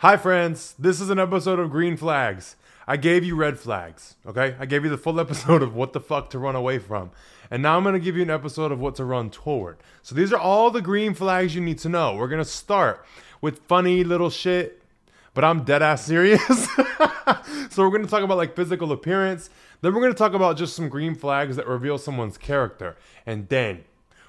Hi, friends. This is an episode of Green Flags. I gave you red flags, okay? I gave you the full episode of what the fuck to run away from. And now I'm gonna give you an episode of what to run toward. So these are all the green flags you need to know. We're gonna start with funny little shit, but I'm dead ass serious. so we're gonna talk about like physical appearance. Then we're gonna talk about just some green flags that reveal someone's character. And then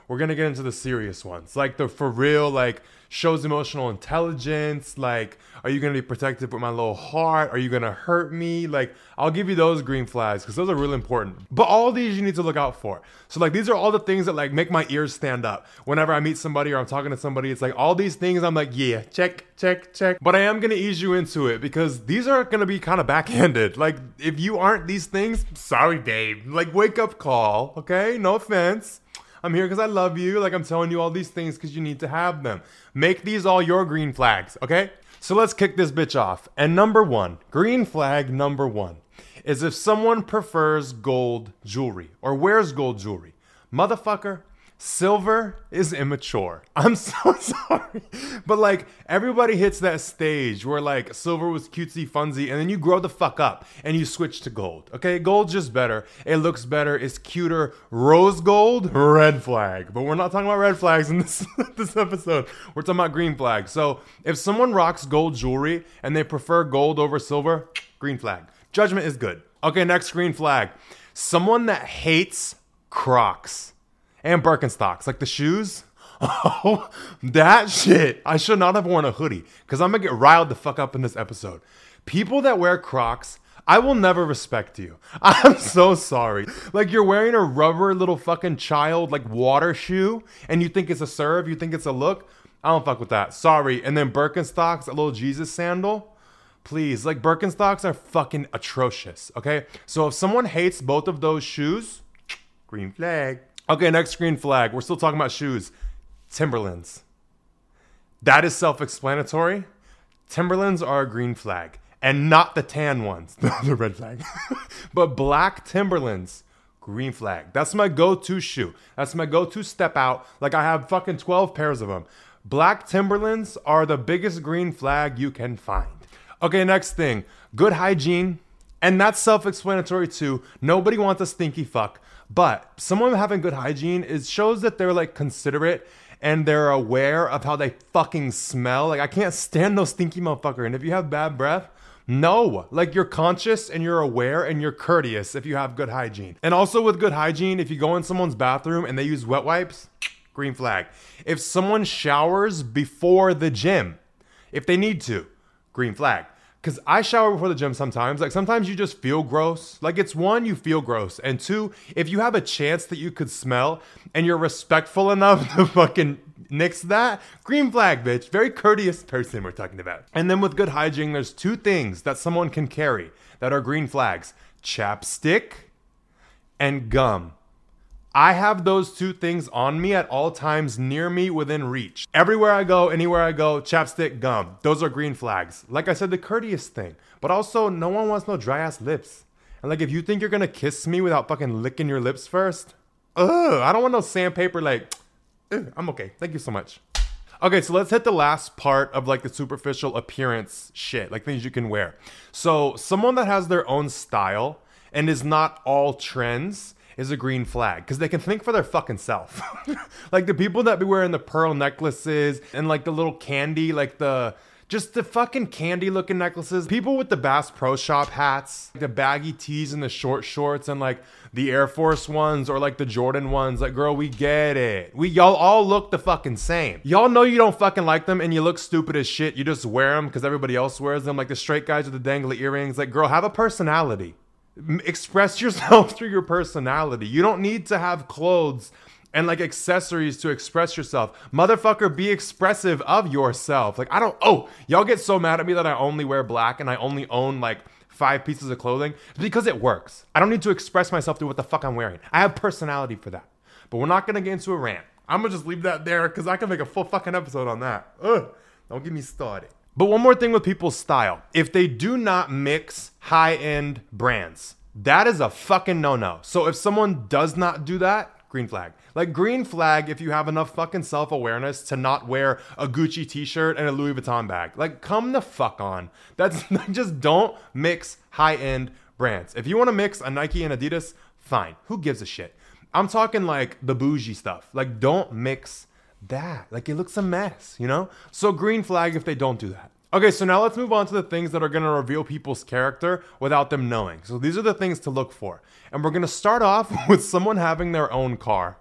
we're gonna get into the serious ones, like the for real, like shows emotional intelligence. Like, are you gonna be protective with my little heart? Are you gonna hurt me? Like, I'll give you those green flags because those are really important. But all these you need to look out for. So like, these are all the things that like make my ears stand up whenever I meet somebody or I'm talking to somebody. It's like all these things. I'm like, yeah, check, check, check. But I am gonna ease you into it because these are gonna be kind of backhanded. Like, if you aren't these things, sorry, babe. Like, wake up call. Okay, no offense. I'm here because I love you. Like I'm telling you all these things because you need to have them. Make these all your green flags, okay? So let's kick this bitch off. And number one, green flag number one, is if someone prefers gold jewelry or wears gold jewelry. Motherfucker, Silver is immature. I'm so sorry. But like everybody hits that stage where like silver was cutesy funsy and then you grow the fuck up and you switch to gold. Okay, gold's just better. It looks better, it's cuter. Rose gold, red flag. But we're not talking about red flags in this this episode. We're talking about green flags. So if someone rocks gold jewelry and they prefer gold over silver, green flag. Judgment is good. Okay, next green flag. Someone that hates Crocs and Birkenstocks, like the shoes. Oh, that shit. I should not have worn a hoodie because I'm gonna get riled the fuck up in this episode. People that wear Crocs, I will never respect you. I'm so sorry. Like you're wearing a rubber little fucking child like water shoe and you think it's a serve, you think it's a look. I don't fuck with that. Sorry. And then Birkenstocks, a little Jesus sandal. Please, like Birkenstocks are fucking atrocious. Okay, so if someone hates both of those shoes, green flag. Okay, next green flag. We're still talking about shoes. Timberlands. That is self explanatory. Timberlands are a green flag and not the tan ones, the red flag. but black Timberlands, green flag. That's my go to shoe. That's my go to step out. Like I have fucking 12 pairs of them. Black Timberlands are the biggest green flag you can find. Okay, next thing good hygiene. And that's self explanatory too. Nobody wants a stinky fuck. But someone having good hygiene is shows that they're like considerate and they're aware of how they fucking smell. Like I can't stand those stinky motherfucker. And if you have bad breath, no, like you're conscious and you're aware and you're courteous if you have good hygiene. And also with good hygiene, if you go in someone's bathroom and they use wet wipes, green flag. If someone showers before the gym, if they need to, green flag. Cause I shower before the gym sometimes. Like sometimes you just feel gross. Like it's one, you feel gross. And two, if you have a chance that you could smell and you're respectful enough to fucking nix that, green flag, bitch. Very courteous person we're talking about. And then with good hygiene, there's two things that someone can carry that are green flags chapstick and gum. I have those two things on me at all times, near me, within reach. Everywhere I go, anywhere I go, chapstick, gum. Those are green flags. Like I said, the courteous thing. But also, no one wants no dry ass lips. And like, if you think you're gonna kiss me without fucking licking your lips first, ugh, I don't want no sandpaper. Like, ugh, I'm okay. Thank you so much. Okay, so let's hit the last part of like the superficial appearance shit, like things you can wear. So, someone that has their own style and is not all trends is a green flag because they can think for their fucking self. like the people that be wearing the pearl necklaces and like the little candy, like the just the fucking candy looking necklaces. People with the Bass Pro Shop hats, the baggy tees and the short shorts and like the Air Force ones or like the Jordan ones. Like, girl, we get it. We y'all all look the fucking same. Y'all know you don't fucking like them and you look stupid as shit. You just wear them because everybody else wears them. Like the straight guys with the dangly earrings. Like, girl, have a personality express yourself through your personality. You don't need to have clothes and like accessories to express yourself. Motherfucker, be expressive of yourself. Like, I don't, oh, y'all get so mad at me that I only wear black and I only own like five pieces of clothing because it works. I don't need to express myself through what the fuck I'm wearing. I have personality for that. But we're not gonna get into a rant. I'm gonna just leave that there because I can make a full fucking episode on that. Ugh, don't get me started. But one more thing with people's style. If they do not mix high end brands, that is a fucking no no. So if someone does not do that, green flag. Like green flag if you have enough fucking self-awareness to not wear a Gucci t-shirt and a Louis Vuitton bag. Like come the fuck on. That's just don't mix high-end brands. If you want to mix a Nike and Adidas, fine. Who gives a shit? I'm talking like the bougie stuff. Like don't mix that. Like it looks a mess, you know? So green flag if they don't do that. Okay, so now let's move on to the things that are to reveal people's character without them knowing. So these are the things to look for. And we're to start off with someone having their own car.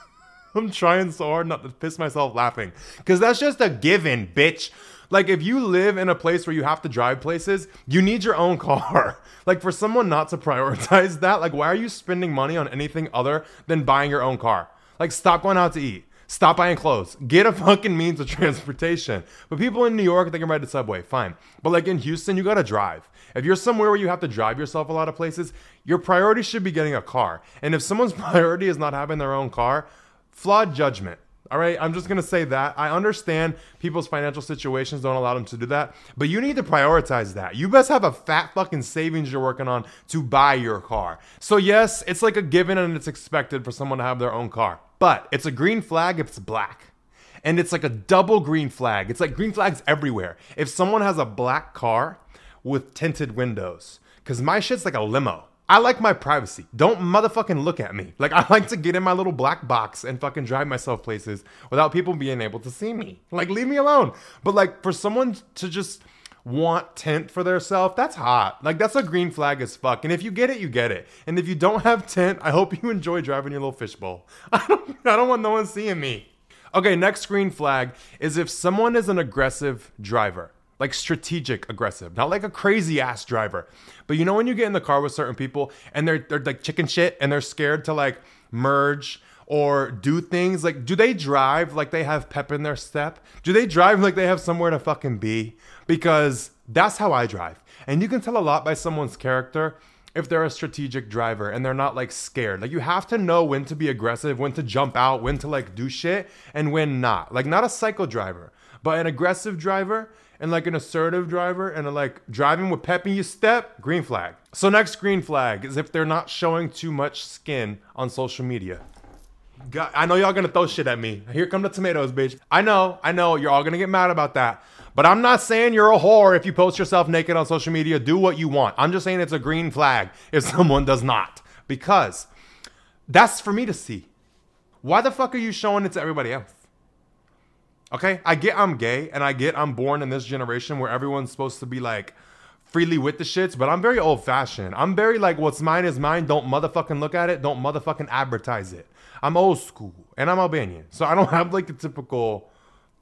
I'm trying so hard not to piss myself laughing because that's just a given, bitch. Like if you live in a place where you have to drive places, you need your own car. Like for someone not to prioritize that, like why are you spending money on anything other than buying your own car? Like stop going out to eat. Stop buying clothes. Get a fucking means of transportation. But people in New York, they can ride the subway, fine. But like in Houston, you gotta drive. If you're somewhere where you have to drive yourself a lot of places, your priority should be getting a car. And if someone's priority is not having their own car, flawed judgment. All right, I'm just gonna say that. I understand people's financial situations don't allow them to do that, but you need to prioritize that. You best have a fat fucking savings you're working on to buy your car. So, yes, it's like a given and it's expected for someone to have their own car. But it's a green flag if it's black. And it's like a double green flag. It's like green flags everywhere. If someone has a black car with tinted windows, because my shit's like a limo. I like my privacy. Don't motherfucking look at me. Like I like to get in my little black box and fucking drive myself places without people being able to see me. Like leave me alone. But like for someone to just want tint for their self, that's hot. Like that's a green flag as fuck. And if you get it, you get it. And if you don't have tint, I hope you enjoy driving your little fishbowl. I don't I don't want no one seeing me. Okay, next green flag is if someone is an aggressive driver. Like strategic aggressive, not like a crazy ass driver. But you know when you get in the car with certain people and they're they're like chicken shit and they're scared to like merge or do things like do they drive like they have pep in their step? Do they drive like they have somewhere to fucking be? Because that's how I drive. And you can tell a lot by someone's character if they're a strategic driver and they're not like scared. Like you have to know when to be aggressive, when to jump out, when to like do shit and when not. Like not a psycho driver, but an aggressive driver and like an assertive driver and a, like driving with pep in your step, green flag. So next green flag is if they're not showing too much skin on social media. God, I know y'all gonna throw shit at me. Here come the tomatoes, bitch. I know, I know, you're all gonna get mad about that. But I'm not saying you're a whore if you post yourself naked on social media. Do what you want. I'm just saying it's a green flag if someone does not. Because that's for me to see. Why the fuck are you showing it to everybody else? Okay, I get I'm gay and I get I'm born in this generation where everyone's supposed to be like freely with the shits, but I'm very old fashioned. I'm very like, what's mine is mine. Don't motherfucking look at it. Don't motherfucking advertise it. I'm old school and I'm Albanian. So I don't have like the typical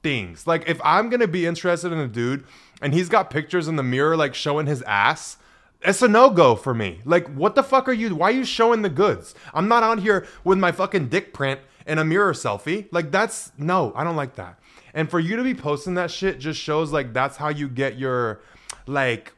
things. Like if I'm gonna be interested in a dude and he's got pictures in the mirror like showing his ass, it's a no go for me. Like, what the fuck are you? Why are you showing the goods? I'm not out here with my fucking dick print and a mirror selfie. Like, that's no, I don't like that. And for you to be posting that shit just shows like that's how you get your like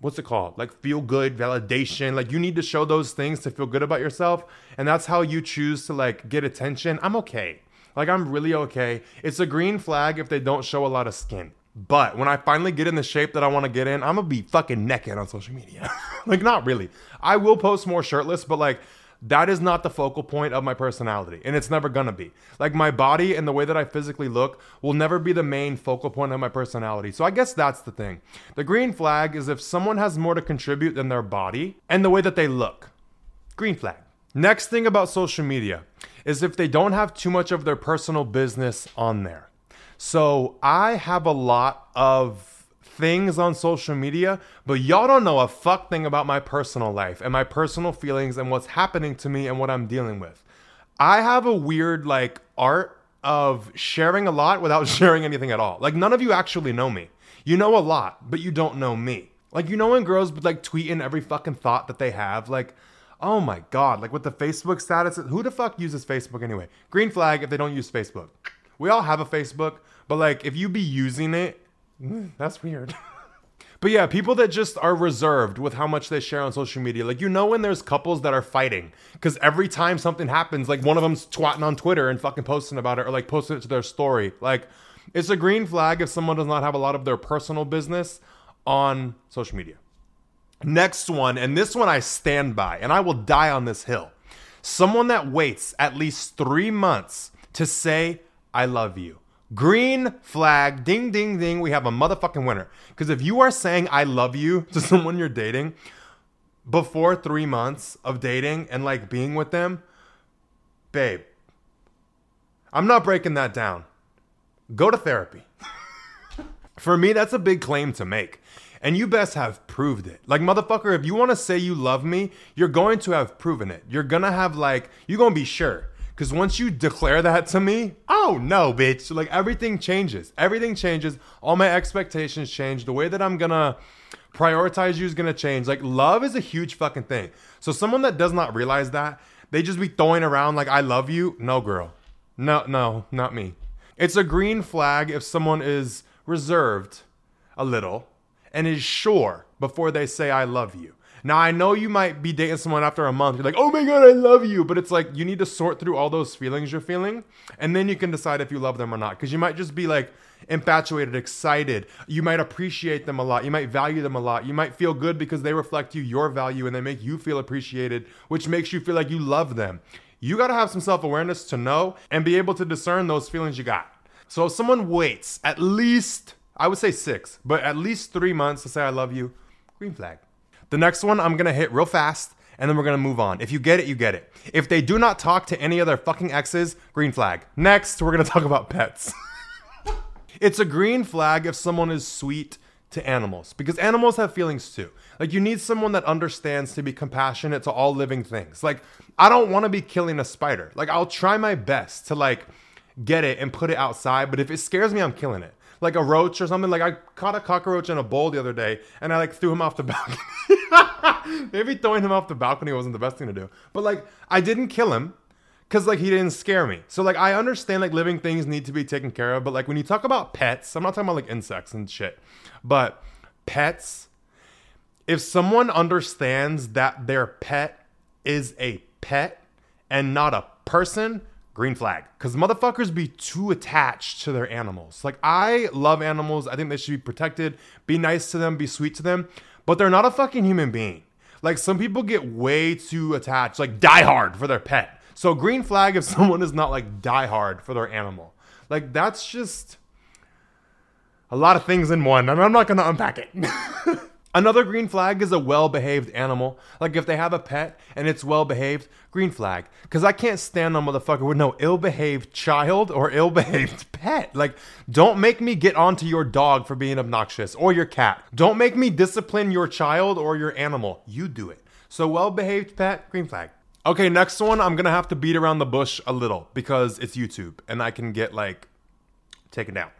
what's it called? Like feel good validation. Like you need to show those things to feel good about yourself. And that's how you choose to like get attention. I'm okay. Like I'm really okay. It's a green flag if they don't show a lot of skin. But when I finally get in the shape that I want to get in, I'm gonna be fucking naked on social media. like not really. I will post more shirtless, but like that is not the focal point of my personality and it's never gonna be. Like my body and the way that i physically look will never be the main focal point of my personality. So i guess that's the thing. The green flag is if someone has more to contribute than their body and the way that they look. Green flag. Next thing about social media is if they don't have too much of their personal business on there. So i have a lot of things on social media, but y'all don't know a fuck thing about my personal life and my personal feelings and what's happening to me and what I'm dealing with. I have a weird like art of sharing a lot without sharing anything at all. Like none of you actually know me. You know a lot, but you don't know me. Like you know when girls would like tweeting every fucking thought that they have, like oh my god, like with the Facebook status, who the fuck uses Facebook anyway? Green flag if they don't use Facebook. We all have a Facebook, but like if you be using it Mm, that's weird. but yeah, people that just are reserved with how much they share on social media. Like, you know, when there's couples that are fighting, because every time something happens, like one of them's twatting on Twitter and fucking posting about it or like posting it to their story. Like, it's a green flag if someone does not have a lot of their personal business on social media. Next one, and this one I stand by, and I will die on this hill. Someone that waits at least three months to say, I love you. Green flag, ding, ding, ding. We have a motherfucking winner. Because if you are saying I love you to someone you're dating before three months of dating and like being with them, babe, I'm not breaking that down. Go to therapy. For me, that's a big claim to make. And you best have proved it. Like, motherfucker, if you want to say you love me, you're going to have proven it. You're to have, like, you're to be sure. Because once you declare that to me, oh no, bitch. Like, everything changes. Everything changes. All my expectations change. The way that I'm to prioritize you is to change. Like, love is a huge fucking thing. So, someone that does not realize that, they just be throwing around, like, I love you. No, girl. No, no, not me. It's a green flag if someone is reserved a little and is sure before they say I love you. Now I know you might be dating someone after a month. You're like, oh my god, I love you. But it's like you need to sort through all those feelings you're feeling, and then you can decide if you love them or not. Because you might just be like infatuated, excited. You might appreciate them a lot. You might value them a lot. You might feel good because they reflect you your value and they make you feel appreciated, which makes you feel like you love them. You gotta have some self awareness to know and be able to discern those feelings you got. So if someone waits at least I would say six, but at least three months to say I love you, green flag. The next one I'm gonna hit real fast and then we're gonna move on. If you get it, you get it. If they do not talk to any of their fucking exes, green flag. Next, we're gonna talk about pets. it's a green flag if someone is sweet to animals because animals have feelings too. Like you need someone that understands to be compassionate to all living things. Like I don't want to be killing a spider. Like I'll try my best to like get it and put it outside, but if it scares me, I'm killing it like a roach or something. Like I caught a cockroach in a bowl the other day, and I like threw him off the balcony. Maybe throwing him off the balcony wasn't the best thing to do, but like I didn't kill him because like he didn't scare me. So like I understand like living things need to be taken care of, but like when you talk about pets, I'm not talking about like insects and shit, but pets. If someone understands that their pet is a pet and not a person, green flag. Because motherfuckers be too attached to their animals. Like i love animals. I think they should be protected be nice to them be sweet to them but they're not a fucking human being. Like some people get way too attached like die hard for their pet. So green flag if someone is not like die hard for their animal. Like that's just a lot of things in one. And i'm not gonna unpack it Another green flag is a well behaved animal. Like if they have a pet and it's well behaved, green flag. Because I can't stand a motherfucker with no ill behaved child or ill behaved pet. Like, don't make me get onto your dog for being obnoxious or your cat. Don't make me discipline your child or your animal. You do it. So, well behaved pet, green flag. Okay, next one, I'm gonna have to beat around the bush a little because it's YouTube and I can get like taken down.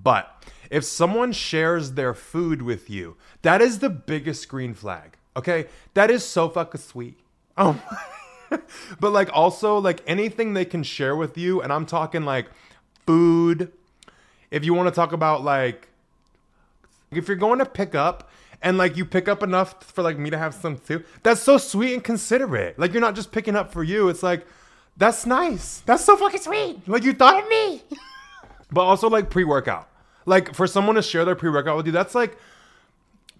But if someone shares their food with you, that is the biggest green flag. Okay? That is so fucking sweet. Oh. but like also like anything they can share with you and I'm talking like food. If you want to talk about like if you're going to pick up and like you pick up enough for like me to have some too. That's so sweet and considerate. Like you're not just picking up for you. It's like that's nice. That's so fucking sweet. Like you thought of me. but also like pre-workout. Like for someone to share their pre-workout with you, that's like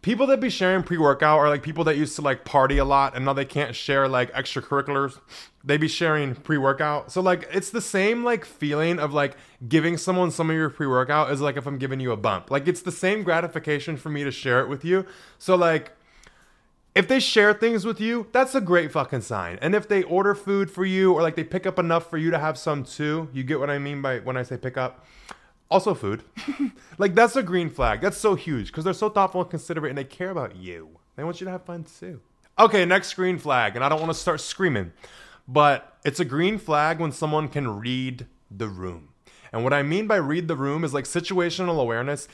people that be sharing pre-workout are like people that used to like party a lot and now they can't share like extracurriculars. They be sharing pre-workout. So like it's the same like feeling of like giving someone some of your pre-workout is like if I'm giving you a bump. Like it's the same gratification for me to share it with you. So like if they share things with you, that's a great fucking sign. And if they order food for you or like they pick up enough for you to have some too, you get what I mean by when I say pick up also food. like that's a green flag. That's so huge because they're so thoughtful and considerate and they care about you. They want you to have fun too. Okay, next green flag, and I don't want to start screaming, but it's a green flag when someone can read the room. And what I mean by read the room is like situational awareness.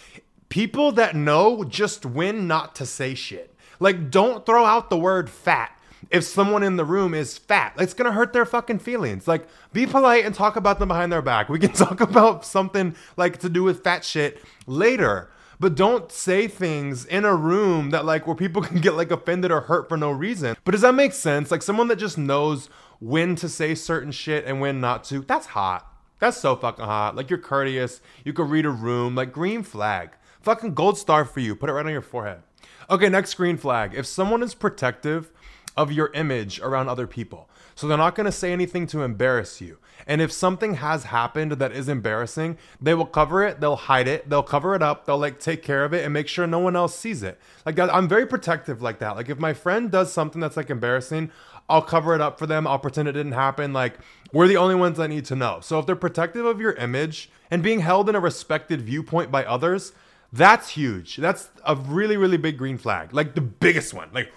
People that know just when not to say shit. Like, don't throw out the word fat if someone in the room is fat. It's gonna hurt their fucking feelings. Like, be polite and talk about them behind their back. We can talk about something like to do with fat shit later. But don't say things in a room that like where people can get like offended or hurt for no reason. But does that make sense? Like someone that just knows when to say certain shit and when not to. That's hot. That's so fucking hot. Like you're courteous. You can read a room. Like green flag. Fucking gold star for you. Put it right on your forehead. Okay, next green flag. If someone is protective of your image around other people. So they're not going to say anything to embarrass you. And if something has happened that is embarrassing, they will cover it, they'll hide it, they'll cover it up, they'll like take care of it and make sure no one else sees it. Like I'm very protective like that. Like if my friend does something that's like embarrassing, I'll cover it up for them. I'll pretend it didn't happen. Like we're the only ones that need to know. So if they're protective of your image and being held in a respected viewpoint by others, that's huge. That's a really, really big green flag. Like the biggest one. Like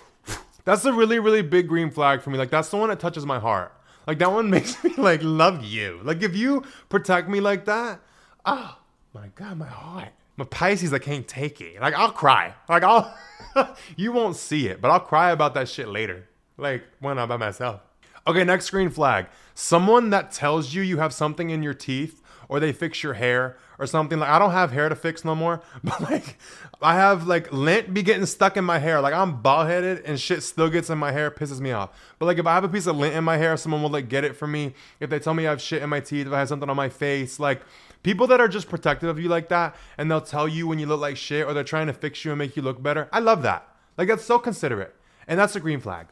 that's a really, really big green flag for me. Like that's the one that touches my heart. Like that one makes me like love you. Like if you protect me like that, oh my god, my heart. My Pisces, I can't take it. Like I'll cry. Like I'll you won't see it, but I'll cry about that shit later. Like when I'm by myself. Okay, next green flag. Someone that tells you you have something in your teeth or they fix your hair or something. Like I don't have hair to fix no more, but like I have like lint be getting stuck in my hair. Like I'm bald headed and shit still gets in my hair, pisses me off. But like if I have a piece of lint in my hair, someone will like get it for me. If they tell me I have shit in my teeth, if I have something on my face, like people that are just protective of you like that, and they'll tell you when you look like shit or they're trying to fix you and make you look better. I love that. Like that's so considerate, and that's a green flag.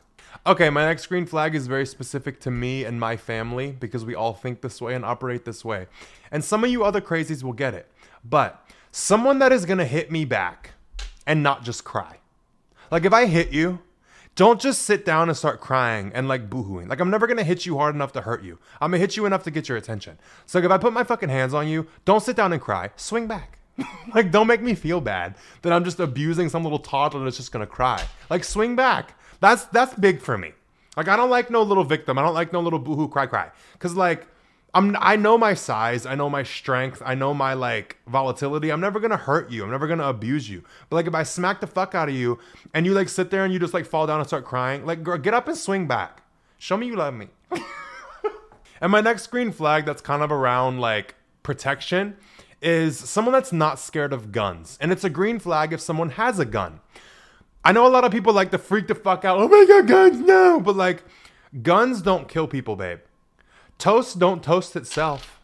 Okay, my next green flag is very specific to me and my family because we all think this way and operate this way. And some of you other crazies will get it. But someone that is gonna hit me back and not just cry. Like if I hit you, don't just sit down and start crying and like boohooing. Like I'm never gonna hit you hard enough to hurt you. I'm gonna hit you enough to get your attention. So like if I put my fucking hands on you, don't sit down and cry. Swing back. like don't make me feel bad that I'm just abusing some little toddler that's just gonna cry. Like swing back. That's that's big for me. Like I don't like no little victim. I don't like no little boohoo cry cry. Cause like I'm I know my size, I know my strength, I know my like volatility. I'm never gonna hurt you. I'm never gonna abuse you. But like if I smack the fuck out of you and you like sit there and you just like fall down and start crying, like girl, get up and swing back. Show me you love me. and my next green flag that's kind of around like protection is someone that's not scared of guns. And it's a green flag if someone has a gun. I know a lot of people like to freak the fuck out. Oh my god, guns, no! But like, guns don't kill people, babe. Toast don't toast itself.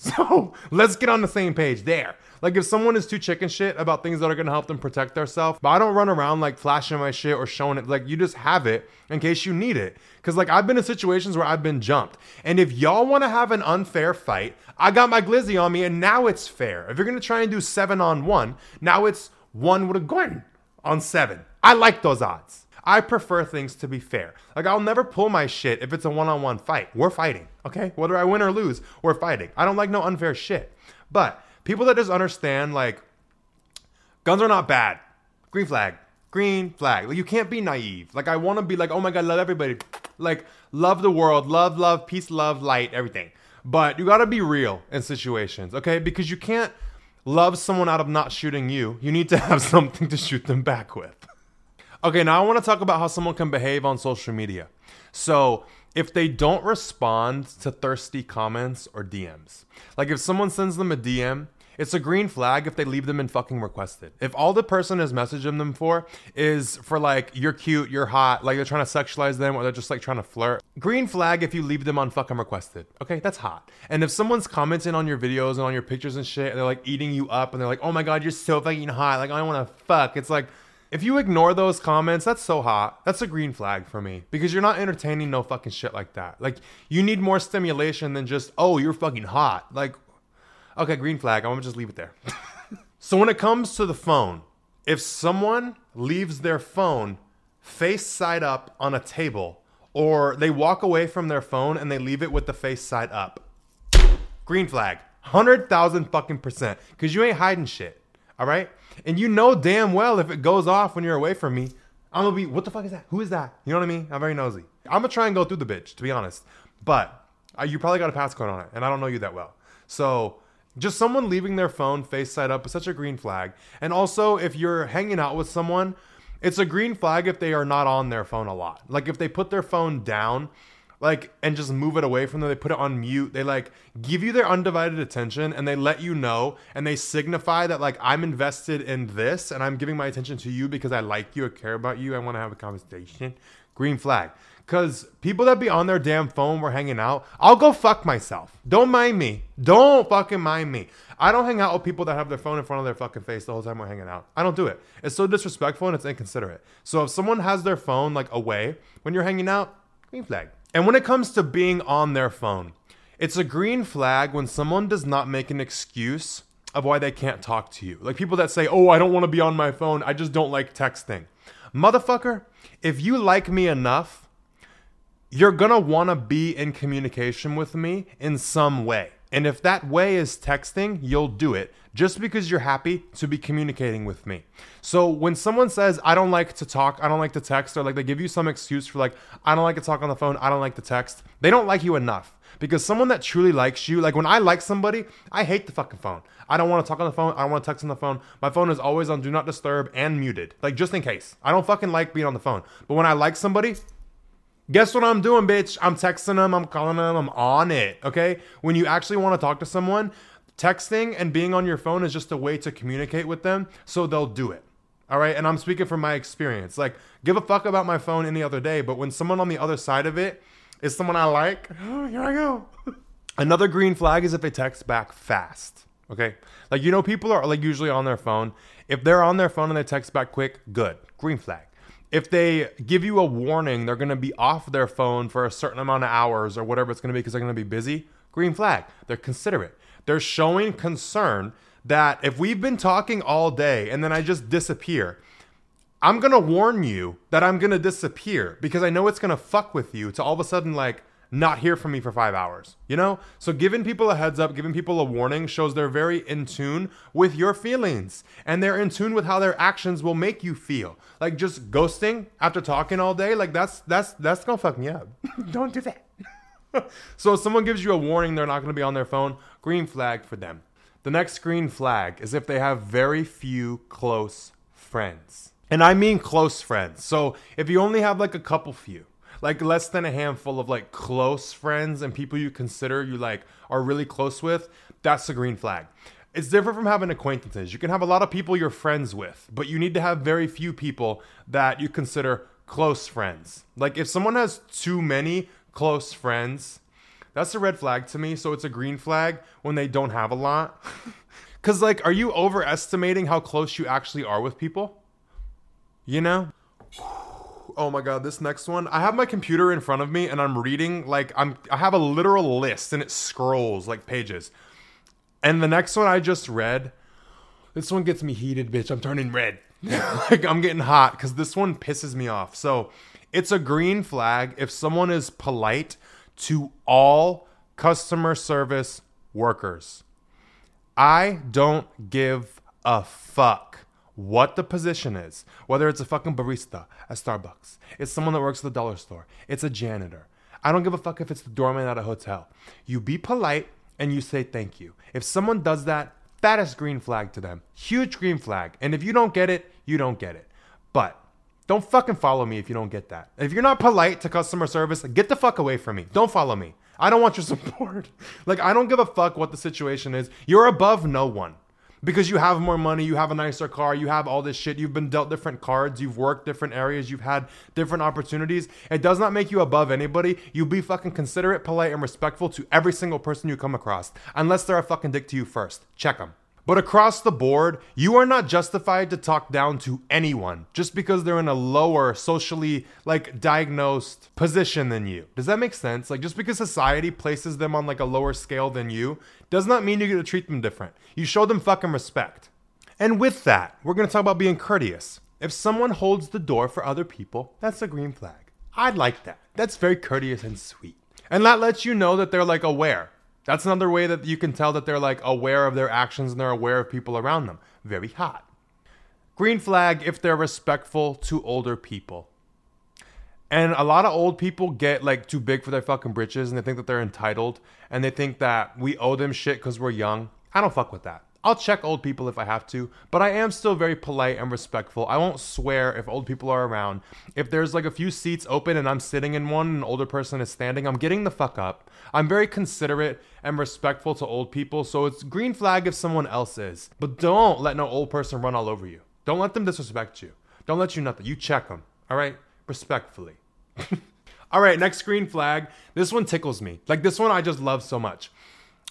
So let's get on the same page there. Like if someone is too chicken shit about things that are gonna help them protect themselves, but I don't run around like flashing my shit or showing it. Like you just have it in case you need it. Cause like I've been in situations where I've been jumped. And if y'all wanna have an unfair fight, I got my glizzy on me and now it's fair. If you're gonna try and do seven on one, now it's one with a gun on seven. I like those odds. I prefer things to be fair. Like I'll never pull my shit if it's a one-on-one fight. We're fighting, okay? Whether I win or lose, we're fighting. I don't like no unfair shit. But people that just understand like guns are not bad. Green flag. Green flag. Like you can't be naive. Like I want to be like, "Oh my god, love everybody." Like love the world, love love, peace, love, light, everything. But you got to be real in situations, okay? Because you can't love someone out of not shooting you. You need to have something to shoot them back with. Okay, now I want to talk about how someone can behave on social media. So, if they don't respond to thirsty comments or DMs, like if someone sends them a DM, it's a green flag if they leave them in fucking requested. If all the person is messaging them for is for like, you're cute, you're hot, like they're trying to sexualize them or they're just like trying to flirt. Green flag if you leave them on fucking requested. Okay, that's hot. And if someone's commenting on your videos and on your pictures and shit, and they're like eating you up and they're like, oh my god, you're so fucking hot, like I wanna fuck, it's like, if you ignore those comments, that's so hot. That's a green flag for me because you're not entertaining no fucking shit like that. Like you need more stimulation than just oh you're fucking hot. Like okay, green flag. I'm gonna just leave it there. so when it comes to the phone, if someone leaves their phone face side up on a table or they walk away from their phone and they leave it with the face side up, green flag. 100,000 fucking percent because you ain't hiding shit. All right. And you know damn well if it goes off when you're away from me, I'm gonna be, what the fuck is that? Who is that? You know what I mean? I'm very nosy. I'm gonna try and go through the bitch, to be honest. But uh, you probably got a passcode on it, and I don't know you that well. So just someone leaving their phone face side up is such a green flag. And also, if you're hanging out with someone, it's a green flag if they are not on their phone a lot. Like if they put their phone down like and just move it away from them. They put it on mute. They like give you their undivided attention and they let you know and they signify that like I'm invested in this and I'm giving my attention to you because I like you, I care about you, I want to have a conversation. Green flag. Cause people that be on their damn phone were hanging out, I'll go fuck myself. Don't mind me. Don't fucking mind me. I don't hang out with people that have their phone in front of their fucking face the whole time we're hanging out. I don't do it. It's so disrespectful and it's inconsiderate. So if someone has their phone like away when you're hanging out, green flag. And when it comes to being on their phone, it's a green flag when someone does not make an excuse of why they can't talk to you. Like people that say, "Oh, I don't want to be on my phone. I just don't like texting." Motherfucker, if you like me enough you're going to want to be in communication with me in some way. And if that way is texting, you'll do it just because you're happy to be communicating with me. So when someone says, I don't like to talk, I don't like to text, or like they give you some excuse for like, I don't like to talk on the phone, I don't like to text, they don't like you enough. Because someone that truly likes you, like when I like somebody, I hate the fucking phone. I don't want to talk on the phone. I don't want to text on the phone. My phone is always on do not disturb and muted, like just in case. I don't fucking like being on the phone. But when I like somebody, Guess what I'm doing, bitch? I'm texting them, I'm calling them, I'm on it. Okay? When you actually want to talk to someone, texting and being on your phone is just a way to communicate with them, so they'll do it. All right? And I'm speaking from my experience. Like, give a fuck about my phone any other day, but when someone on the other side of it is someone I like, oh, here I go. Another green flag is if they text back fast. Okay? Like, you know, people are like usually on their phone. If they're on their phone and they text back quick, good. Green flag if they give you a warning they're going to be off their phone for a certain amount of hours or whatever it's going to be because they're going to be busy, green flag. They're considerate. They're showing concern that if we've been talking all day and then I just disappear, I'm going to warn you that I'm going to disappear because I know it's going to fuck with you to all of a sudden like not hear from me for five hours, you know? So giving people a heads up, giving people a warning shows they're very in tune with your feelings and they're in tune with how their actions will make you feel. Like just ghosting after talking all day, like that's that's that's gonna fuck me up. Don't do that. so if someone gives you a warning they're not gonna be on their phone, green flag for them. The next green flag is if they have very few close friends. And I mean close friends. So if you only have like a couple few, like less than a handful of like close friends and people you consider you like are really close with, that's a green flag. It's different from having acquaintances. You can have a lot of people you're friends with, but you need to have very few people that you consider close friends. Like if someone has too many close friends, that's a red flag to me. So it's a green flag when they don't have a lot. Cause like, are you overestimating how close you actually are with people? You know? Oh my god, this next one. I have my computer in front of me and I'm reading like I'm I have a literal list and it scrolls like pages. And the next one I just read, this one gets me heated, bitch. I'm turning red. like I'm getting hot cuz this one pisses me off. So, it's a green flag if someone is polite to all customer service workers. I don't give a fuck what the position is, whether it's a fucking barista at Starbucks, it's someone that works at the dollar store, it's a janitor. I don't give a fuck if it's the doorman at a hotel. You be polite and you say thank you. If someone does that, that is green flag to them. Huge green flag. And if you don't get it, you don't get it. But don't fucking follow me if you don't get that. If you're not polite to customer service, get the fuck away from me. Don't follow me. I don't want your support. like, I don't give a fuck what the situation is. You're above no one because you have more money, you have a nicer car, you have all this shit, you've been dealt different cards, you've worked different areas, you've had different opportunities. It does not make you above anybody. You be fucking considerate, polite, and respectful to every single person you come across, unless they're a fucking dick to you first. Check them. But across the board, you are not justified to talk down to anyone just because they're in a lower socially like diagnosed position than you. Does that make sense? Like just because society places them on like a lower scale than you does not mean you get to treat them different. You show them fucking respect. And with that, we're going to talk about being courteous. If someone holds the door for other people, that's a green flag. I'd like that. That's very courteous and sweet. And that lets you know that they're like aware. That's another way that you can tell that they're like aware of their actions and they're aware of people around them. Very hot. Green flag if they're respectful to older people. And a lot of old people get like too big for their fucking britches and they think that they're entitled and they think that we owe them shit because we're young. I don't fuck with that. I'll check old people if I have to, but I am still very polite and respectful. I won't swear if old people are around. If there's like a few seats open and I'm sitting in one and an older person is standing, I'm getting the fuck up. I'm very considerate and respectful to old people, so it's green flag if someone else is. But don't let no old person run all over you. Don't let them disrespect you. Don't let you nothing. You check them, all right? Respectfully. All right, next green flag. This one tickles me. Like this one I just love so much.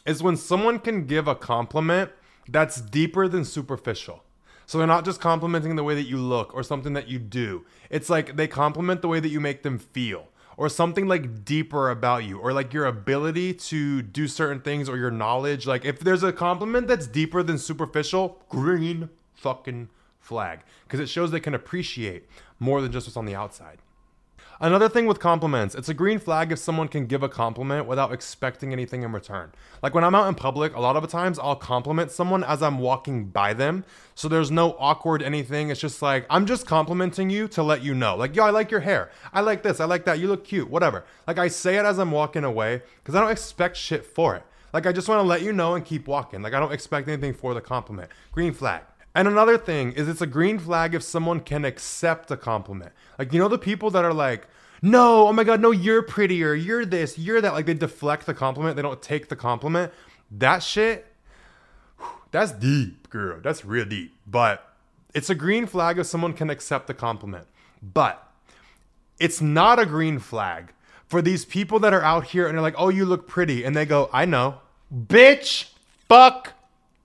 Is when someone can give a compliment that's deeper than superficial. So they're not just complimenting the way that you look or something that you do. It's like they compliment the way that you make them feel or something like deeper about you or like your ability to do certain things or your knowledge. Like if there's a compliment that's deeper than superficial, green fucking flag because it shows they can appreciate more than just what's on the outside. Another thing with compliments, it's a green flag if someone can give a compliment without expecting anything in return. Like when I'm out in public, a lot of the times I'll compliment someone as I'm walking by them. So there's no awkward anything. It's just like, I'm just complimenting you to let you know. Like, yo, I like your hair. I like this. I like that. You look cute. Whatever. Like I say it as I'm walking away because I don't expect shit for it. Like I just want to let you know and keep walking. Like I don't expect anything for the compliment. Green flag. And another thing is it's a green flag if someone can accept a compliment. Like you know the people that are like, "No, oh my god, no, you're prettier. You're this, you're that." Like they deflect the compliment, they don't take the compliment. That shit that's deep, girl. That's real deep. But it's a green flag if someone can accept the compliment. But it's not a green flag for these people that are out here and they're like, "Oh, you look pretty." And they go, "I know." Bitch, fuck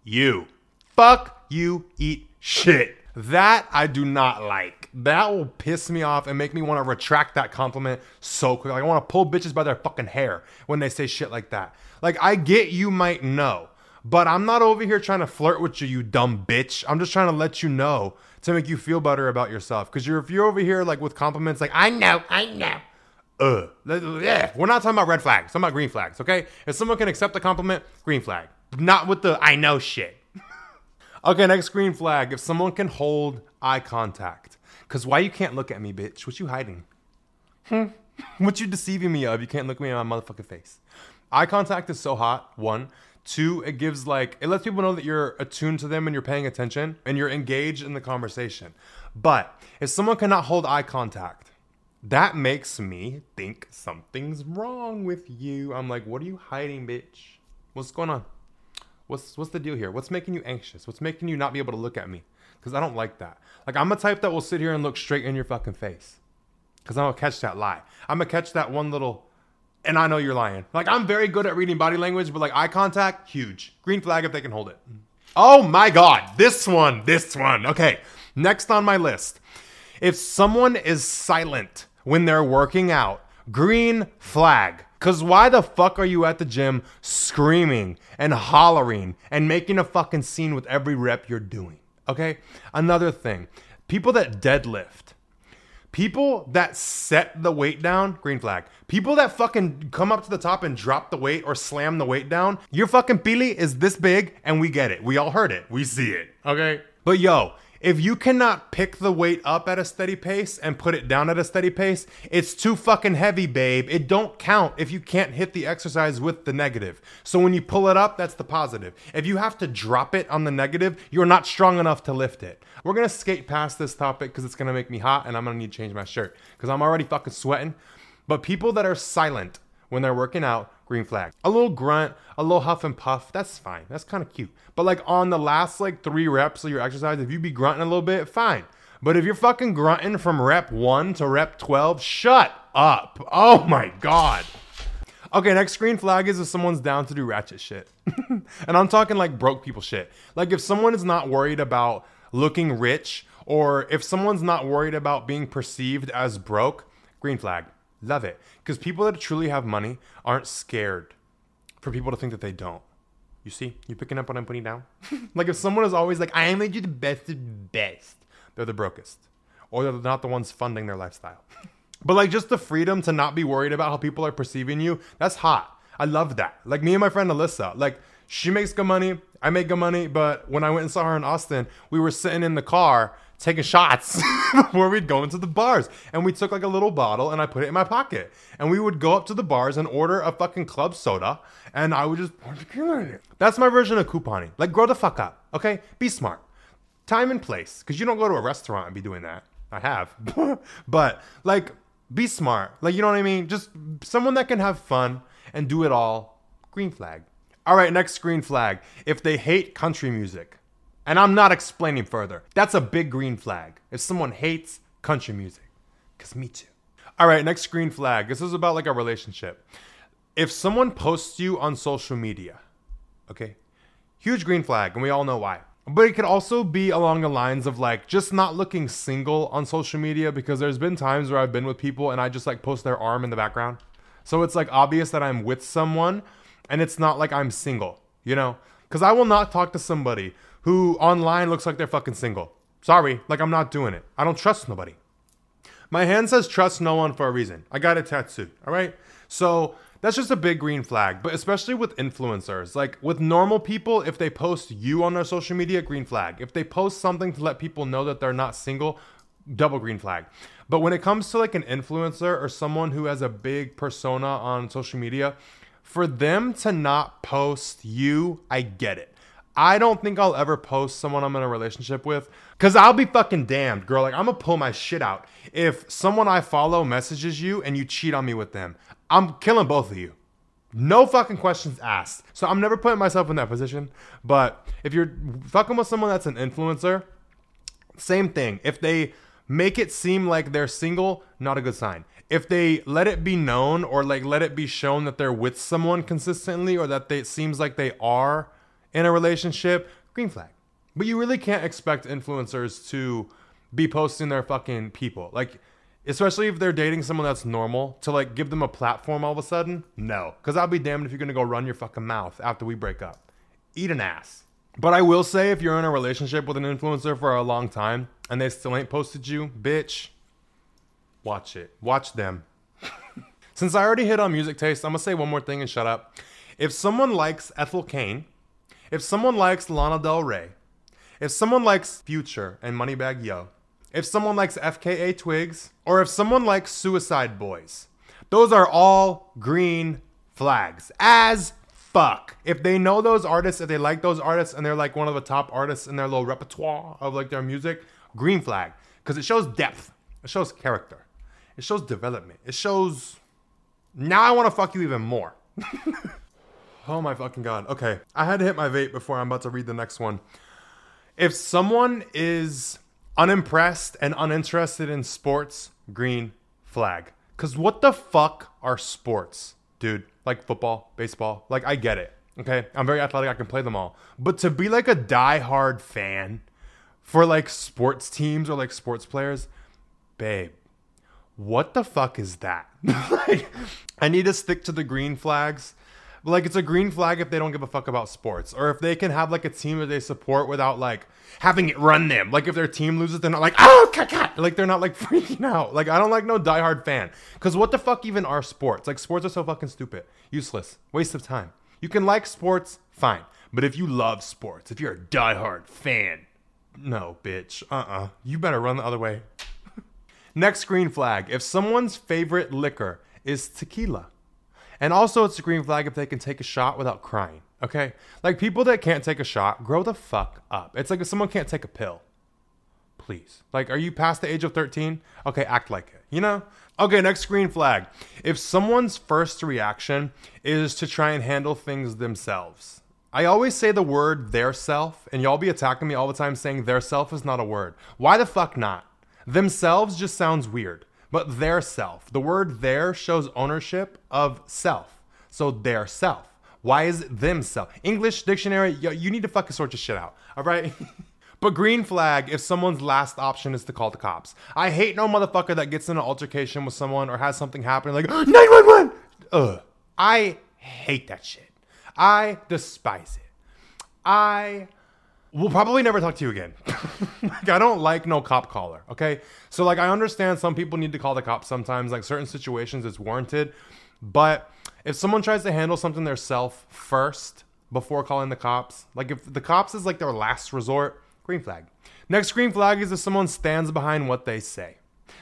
you. Fuck you eat shit. That I do not like. That will piss me off and make me want to retract that compliment so quick. Like I want to pull bitches by their fucking hair when they say shit like that. Like I get you might know, but I'm not over here trying to flirt with you, you dumb bitch. I'm just trying to let you know to make you feel better about yourself. Because you're if you're over here like with compliments, like I know, I know. Uh, yeah, we're not talking about red flags. I'm talking about green flags. Okay, if someone can accept the compliment, green flag. Not with the I know shit. Okay, next green flag. If someone can hold eye contact. Cause why you can't look at me, bitch? What you hiding? Hmm. what you deceiving me of? You can't look me in my motherfucking face. Eye contact is so hot. One. Two, it gives like it lets people know that you're attuned to them and you're paying attention and you're engaged in the conversation. But if someone cannot hold eye contact, that makes me think something's wrong with you. I'm like, what are you hiding, bitch? What's going on? What's what's the deal here? What's making you anxious? What's making you not be able to look at me? Because I don't like that. Like I'm a type that will sit here and look straight in your fucking face. Because I'm gonna catch that lie. I'm gonna catch that one little, and I know you're lying. Like I'm very good at reading body language, but like eye contact, huge. Green flag if they can hold it. Oh my god, this one, this one. Okay, next on my list. If someone is silent when they're working out, green flag. Cause why the fuck are you at the gym screaming and hollering and making a fucking scene with every rep you're doing? Okay? Another thing, people that deadlift, people that set the weight down, green flag. People that fucking come up to the top and drop the weight or slam the weight down, your fucking pili is this big and we get it. We all heard it. We see it. Okay? But yo, if you cannot pick the weight up at a steady pace and put it down at a steady pace, it's too fucking heavy, babe. It don't count if you can't hit the exercise with the negative. So when you pull it up, that's the positive. If you have to drop it on the negative, you're not strong enough to lift it. We're gonna skate past this topic because it's gonna make me hot and I'm gonna need to change my shirt because I'm already fucking sweating. But people that are silent when they're working out, green flag. A little grunt, a little huff and puff, that's fine. That's kind of cute. But like on the last like three reps of your exercise, if you be grunting a little bit, fine. But if you're fucking grunting from rep one to rep 12, shut up. Oh my God. Okay, next green flag is if someone's down to do ratchet shit. and I'm talking like broke people shit. Like if someone is not worried about looking rich or if someone's not worried about being perceived as broke, green flag. Love it. Because people that truly have money aren't scared for people to think that they don't. You see? You picking up what I'm putting down? like if someone is always like, I am the best of best, they're the brokest. Or they're not the ones funding their lifestyle. but like just the freedom to not be worried about how people are perceiving you, that's hot. I love that. Like me and my friend Alyssa, like she makes good money, I make good money, but when I went and saw her in Austin, we were sitting in the car taking shots before we'd go into the bars. And we took like a little bottle and I put it in my pocket. And we would go up to the bars and order a fucking club soda and I would just pour tequila in it. That's my version of couponing. Like, grow the fuck up, okay? Be smart. Time and place, because you don't go to a restaurant and be doing that. I have. but, like, be smart. Like, you know what I mean? Just someone that can have fun and do it all. Green flag. All right, next green flag. If they hate country music, and I'm not explaining further. That's a big green flag if someone hates country music. Because me too. All right, next green flag. This is about like a relationship. If someone posts you on social media, okay, huge green flag, and we all know why. But it could also be along the lines of like just not looking single on social media because there's been times where I've been with people and I just like post their arm in the background. So it's like obvious that I'm with someone and it's not like I'm single, you know? Because I will not talk to somebody who online looks like they're fucking single. Sorry, like I'm not doing it. I don't trust nobody. My hand says trust no one for a reason. I got it tattooed, all right? So that's just a big green flag, but especially with influencers. Like with normal people, if they post you on their social media, green flag. If they post something to let people know that they're not single, double green flag. But when it comes to like an influencer or someone who has a big persona on social media, for them to not post you, I get it. I don't think I'll ever post someone I'm in a relationship with because I'll be fucking damned, girl. Like, I'm gonna pull my shit out. If someone I follow messages you and you cheat on me with them, I'm killing both of you. No fucking questions asked. So I'm never putting myself in that position. But if you're fucking with someone that's an influencer, same thing. If they make it seem like they're single, not a good sign. If they let it be known or like let it be shown that they're with someone consistently or that they, it seems like they are in a relationship, green flag. But you really can't expect influencers to be posting their fucking people. Like, especially if they're dating someone that's normal, to like give them a platform all of a sudden. No. Because I'll be damned if you're gonna go run your fucking mouth after we break up. Eat an ass. But I will say, if you're in a relationship with an influencer for a long time and they still ain't posted you, bitch, watch it. Watch them. Since I already hit on music taste, I'm gonna say one more thing and shut up. If someone likes Ethel Cain, if someone likes Lana Del Rey, if someone likes Future and Moneybagg Yo, if someone likes FKA Twigs, or if someone likes Suicide Boys, those are all green flags. As fuck. If they know those artists, if they like those artists, and they're like one of the top artists in their little repertoire of like their music, green flag. Because it shows depth, it shows character, it shows development, it shows. Now I want to fuck you even more. oh my fucking god. Okay, I had to hit my vape before I'm about to read the next one. If someone is unimpressed and uninterested in sports, green flag. Because what the fuck are sports, dude? Like football, baseball. Like, I get it. Okay. I'm very athletic. I can play them all. But to be like a die-hard fan for like sports teams or like sports players, babe, what the fuck is that? like, I need to stick to the green flags like it's a green flag if they don't give a fuck about sports, or if they can have like a team that they support without like having it run them. Like if their team loses, they're not like oh caca. like they're not like freaking out. Like I don't like no diehard fan because what the fuck even are sports? Like sports are so fucking stupid, useless, waste of time. You can like sports, fine, but if you love sports, if you're a diehard fan, no bitch, uh uh-uh. uh, you better run the other way. Next green flag: if someone's favorite liquor is tequila and also, it's a green flag if they can take a shot without crying. Okay? Like people that can't take a shot, grow the fuck up. It's like if someone can't take a pill. Please. Like, are you past the age of 13? Okay, act like it. You know? Okay, next green flag. If someone's first reaction is to try and handle things themselves. I always say the word their self, and y'all be attacking me all the time saying their self is not a word. Why the fuck not? Themselves just sounds weird but their self. The word their shows ownership of self. So their self. Why is it themself? English dictionary, yo, you need to fucking sort your shit out. All right? but green flag if someone's last option is to call the cops. I hate no motherfucker that gets in an altercation with someone or has something happen like 911. Ugh. I hate that shit. I despise it. I we'll probably never talk to you again. like I don't like no cop caller. Okay, so like I understand some people need to call the cops sometimes. Like certain situations, it's warranted. But if someone tries to handle something themselves first before calling the cops, like if the cops is like their last resort, green flag. Next green flag is if someone stands behind what they say.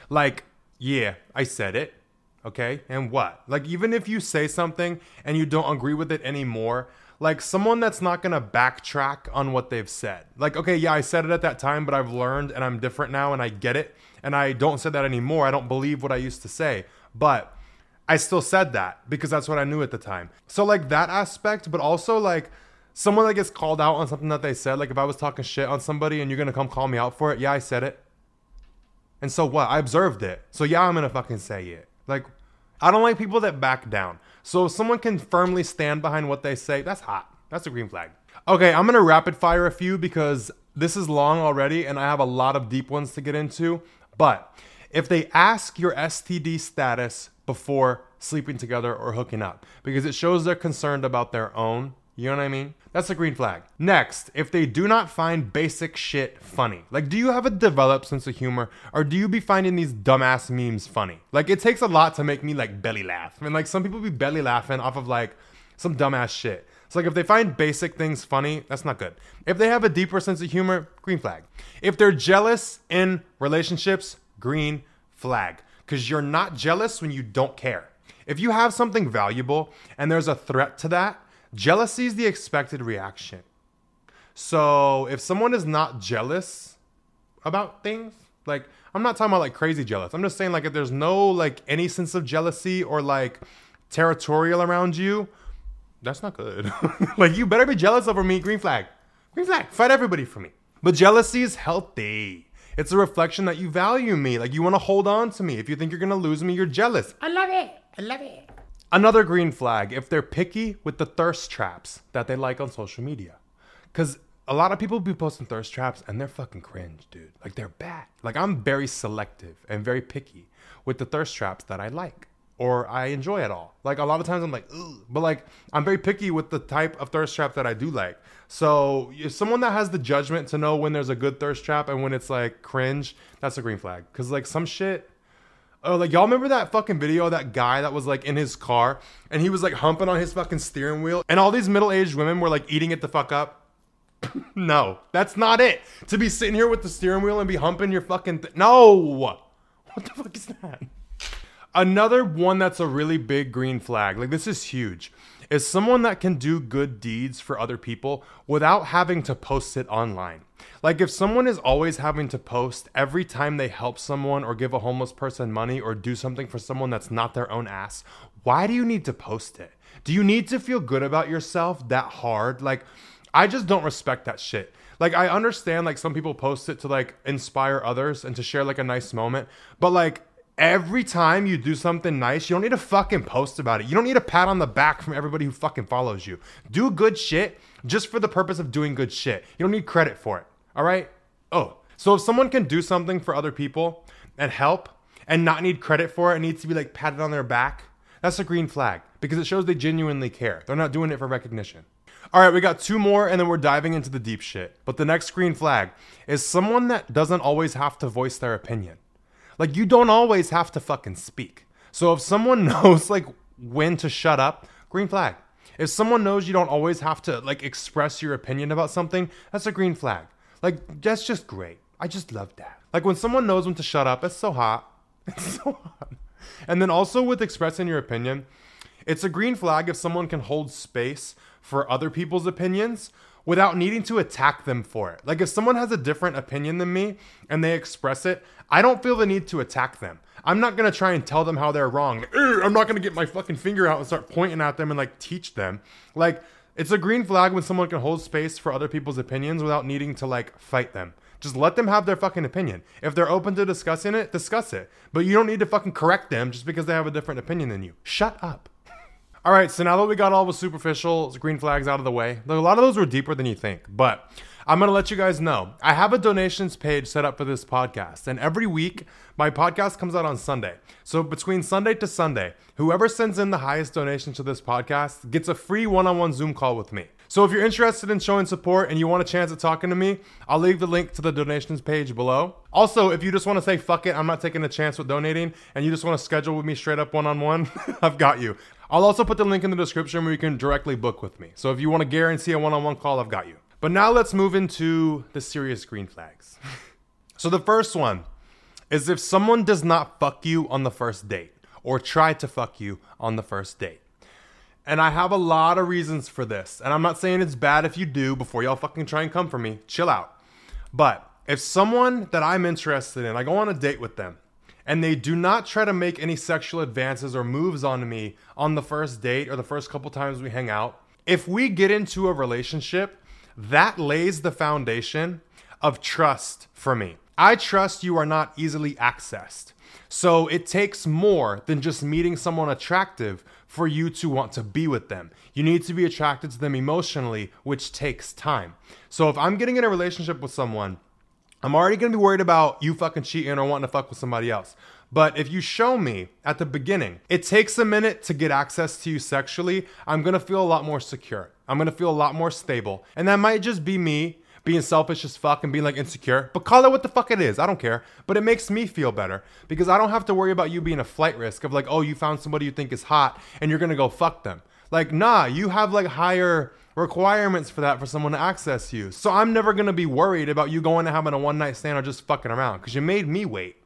Like, yeah, I said it. Okay, and what? Like even if you say something and you don't agree with it anymore, like someone that's not gonna backtrack on what they've said. Like, okay, yeah, I said it at that time, but I've learned and I'm different now and I get it. And I don't say that anymore. I don't believe what I used to say. But I still said that because that's what I knew at the time. So like that aspect, but also like someone that gets called out on something that they said, like if I was talking shit on somebody and you're gonna come call me out for it, yeah, I said it. And so what? I observed it. So yeah, I'm gonna fucking say it. Like, I don't like people that back down. So if someone can firmly stand behind what they say, that's hot. That's a green flag. Okay, I'm gonna rapid fire a few because this is long already and I have a lot of deep ones to get into. But if they ask your STD status before sleeping together or hooking up, because it shows they're concerned about their own, you know what I mean? That's a green flag. Next, if they do not find basic shit funny, like do you have a developed sense of humor or do you be finding these dumbass memes funny? Like it takes a lot to make me like belly laugh. I mean, like some people be belly laughing off of like some dumbass shit. It's like if they find basic things funny, that's not good. If they have a deeper sense of humor, green flag. If they're jealous in relationships, green flag. Because you're not jealous when you don't care. If you have something valuable and there's a threat to that, jealousy is the expected reaction. So if someone is not jealous about things, like I'm not talking about like crazy jealous. I'm just saying like if there's no like any sense of jealousy or like territorial around you, that's not good. like you better be jealous over me, green flag. Green flag. Fight everybody for me. But jealousy is healthy. It's a reflection that you value me. Like you want to hold on to me. If you think you're gonna lose me, you're jealous. I love it. I love it. Another green flag if they're picky with the thirst traps that they like on social media. Cause a lot of people be posting thirst traps and they're fucking cringe, dude. Like they're bad. Like I'm very selective and very picky with the thirst traps that I like or I enjoy at all. Like a lot of times I'm like, Ugh. but like I'm very picky with the type of thirst trap that I do like. So if someone that has the judgment to know when there's a good thirst trap and when it's like cringe, that's a green flag. Cause like some shit. Oh, like y'all remember that fucking video of that guy that was like in his car and he was like humping on his fucking steering wheel and all these middle-aged women were like eating it the fuck up? no, that's not it. To be sitting here with the steering wheel and be humping your fucking th- no. What the fuck is that? Another one that's a really big green flag, like this is huge, is someone that can do good deeds for other people without having to post it online. Like if someone is always having to post every time they help someone or give a homeless person money or do something for someone that's not their own ass, why do you need to post it? Do you need to feel good about yourself that hard? Like I just don't respect that shit. Like I understand like some people post it to like inspire others and to share like a nice moment, but like every time you do something nice, you don't need to fucking post about it. You don't need a pat on the back from everybody who fucking follows you. Do good shit just for the purpose of doing good shit. You don't need credit for it. All right? Oh, so if someone can do something for other people and help and not need credit for it, it needs to be like patted on their back. That's a green flag because it shows they genuinely care. They're not doing it for recognition. All right, we got two more and then we're diving into the deep shit. But the next green flag is someone that doesn't always have to voice their opinion. Like you don't always have to fucking speak. So if someone knows like when to shut up, green flag. If someone knows you don't always have to like express your opinion about something, that's a green flag. Like that's just great. I just love that. Like when someone knows when to shut up, it's so hot. It's so hot. And then also with expressing your opinion, it's a green flag if someone can hold space for other people's opinions without needing to attack them for it. Like if someone has a different opinion than me and they express it, I don't feel the need to attack them. I'm not gonna try and tell them how they're wrong. I'm not gonna get my fucking finger out and start pointing at them and like teach them. Like it's a green flag when someone can hold space for other people's opinions without needing to like fight them. Just let them have their fucking opinion. If they're open to discussing it, discuss it. But you don't need to fucking correct them just because they have a different opinion than you. Shut up. All right, so now that we got all the superficial green flags out of the way, a lot of those were deeper than you think, but I'm going to let you guys know. I have a donations page set up for this podcast, and every week my podcast comes out on Sunday. So between Sunday to Sunday, whoever sends in the highest donation to this podcast gets a free one on one Zoom call with me. So if you're interested in showing support and you want a chance at talking to me, I'll leave the link to the donations page below. Also, if you just want to say fuck it, I'm not taking a chance with donating, and you just want to schedule with me straight up one on one, I've got you. I'll also put the link in the description where you can directly book with me. So if you want to guarantee a one on one call, I've got you. But now let's move into the serious green flags. so the first one is if someone does not fuck you on the first date or try to fuck you on the first date. And I have a lot of reasons for this. And I'm not saying it's bad if you do before y'all fucking try and come for me. Chill out. But if someone that I'm interested in, I go on a date with them, and they do not try to make any sexual advances or moves on me on the first date or the first couple times we hang out, if we get into a relationship, that lays the foundation of trust for me. I trust you are not easily accessed. So it takes more than just meeting someone attractive for you to want to be with them. You need to be attracted to them emotionally, which takes time. So if I'm getting in a relationship with someone, I'm already gonna be worried about you fucking cheating or wanting to fuck with somebody else. But if you show me at the beginning, it takes a minute to get access to you sexually, I'm gonna feel a lot more secure. I'm gonna feel a lot more stable. And that might just be me being selfish as fuck and being like insecure, but call it what the fuck it is. I don't care. But it makes me feel better because I don't have to worry about you being a flight risk of like, oh, you found somebody you think is hot and you're gonna go fuck them. Like, nah, you have like higher requirements for that for someone to access you. So I'm never gonna be worried about you going and having a one night stand or just fucking around because you made me wait.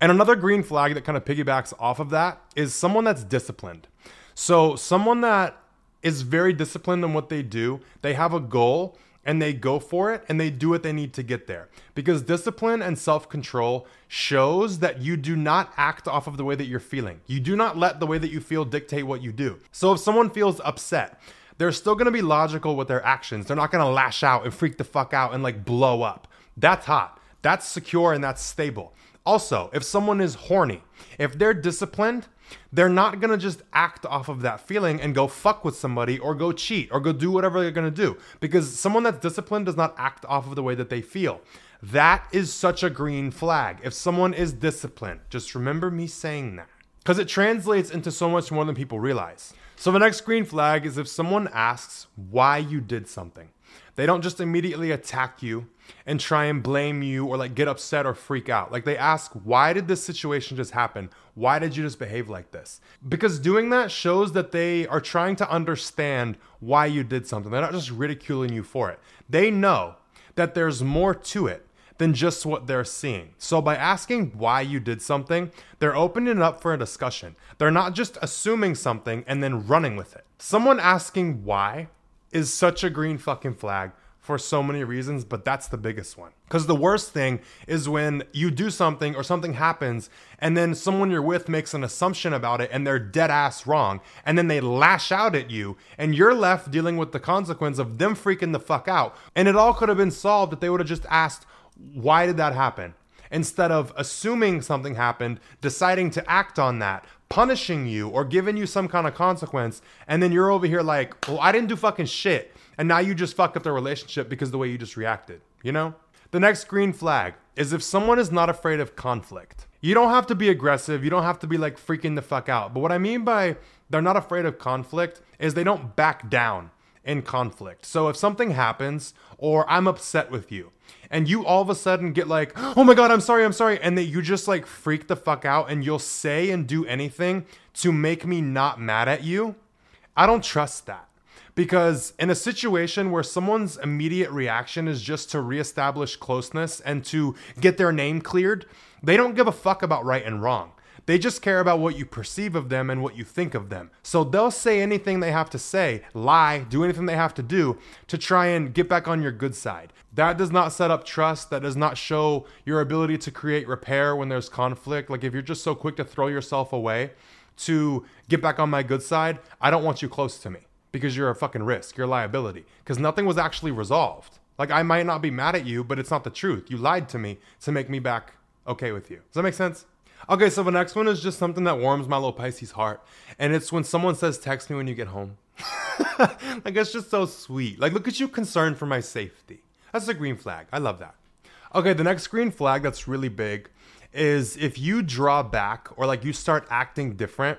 And another green flag that kind of piggybacks off of that is someone that's disciplined. So someone that is very disciplined in what they do, they have a goal and they go for it and they do what they need to get there. Because discipline and self control shows that you do not act off of the way that you're feeling. You do not let the way that you feel dictate what you do. So if someone feels upset, they're still gonna be logical with their actions. They're not gonna lash out and freak the fuck out and like blow up. That's hot. That's secure and that's stable. Also, if someone is horny, if they're disciplined, they're not gonna just act off of that feeling and go fuck with somebody or go cheat or go do whatever they're gonna do. Because someone that's disciplined does not act off of the way that they feel. That is such a green flag. If someone is disciplined, just remember me saying that. Because it translates into so much more than people realize. So the next green flag is if someone asks why you did something. They don't just immediately attack you and try and blame you or like get upset or freak out. Like they ask, why did this situation just happen? Why did you just behave like this? Because doing that shows that they are trying to understand why you did something. They're not just ridiculing you for it. They know that there's more to it than just what they're seeing. So by asking why you did something, they're opening it up for a discussion. They're not just assuming something and then running with it. Someone asking why is such a green fucking flag for so many reasons, but that's the biggest one. Because the worst thing is when you do something or something happens, and then someone you're with makes an assumption about it and they're dead ass wrong, and then they lash out at you, and you're left dealing with the consequence of them freaking the fuck out. And it all could have been solved if they would have just asked, why did that happen? Instead of assuming something happened, deciding to act on that, punishing you or giving you some kind of consequence, and then you're over here like, well, I didn't do fucking shit. And now you just fuck up the relationship because the way you just reacted, you know? The next green flag is if someone is not afraid of conflict. You don't have to be aggressive, you don't have to be like freaking the fuck out. But what I mean by they're not afraid of conflict is they don't back down in conflict. So if something happens or I'm upset with you and you all of a sudden get like, "Oh my god, I'm sorry, I'm sorry," and that you just like freak the fuck out and you'll say and do anything to make me not mad at you, I don't trust that. Because in a situation where someone's immediate reaction is just to reestablish closeness and to get their name cleared, they don't give a fuck about right and wrong. They just care about what you perceive of them and what you think of them. So they'll say anything they have to say, lie, do anything they have to do to try and get back on your good side. That does not set up trust. That does not show your ability to create repair when there's conflict. Like if you're just so quick to throw yourself away to get back on my good side, I don't want you close to me because you're a fucking risk, you're a liability. Because nothing was actually resolved. Like I might not be mad at you, but it's not the truth. You lied to me to make me back okay with you. Does that make sense? Okay, so the next one is just something that warms my little Pisces heart. And it's when someone says, Text me when you get home. like, it's just so sweet. Like, look at you concerned for my safety. That's a green flag. I love that. Okay, the next green flag that's really big is if you draw back or like you start acting different.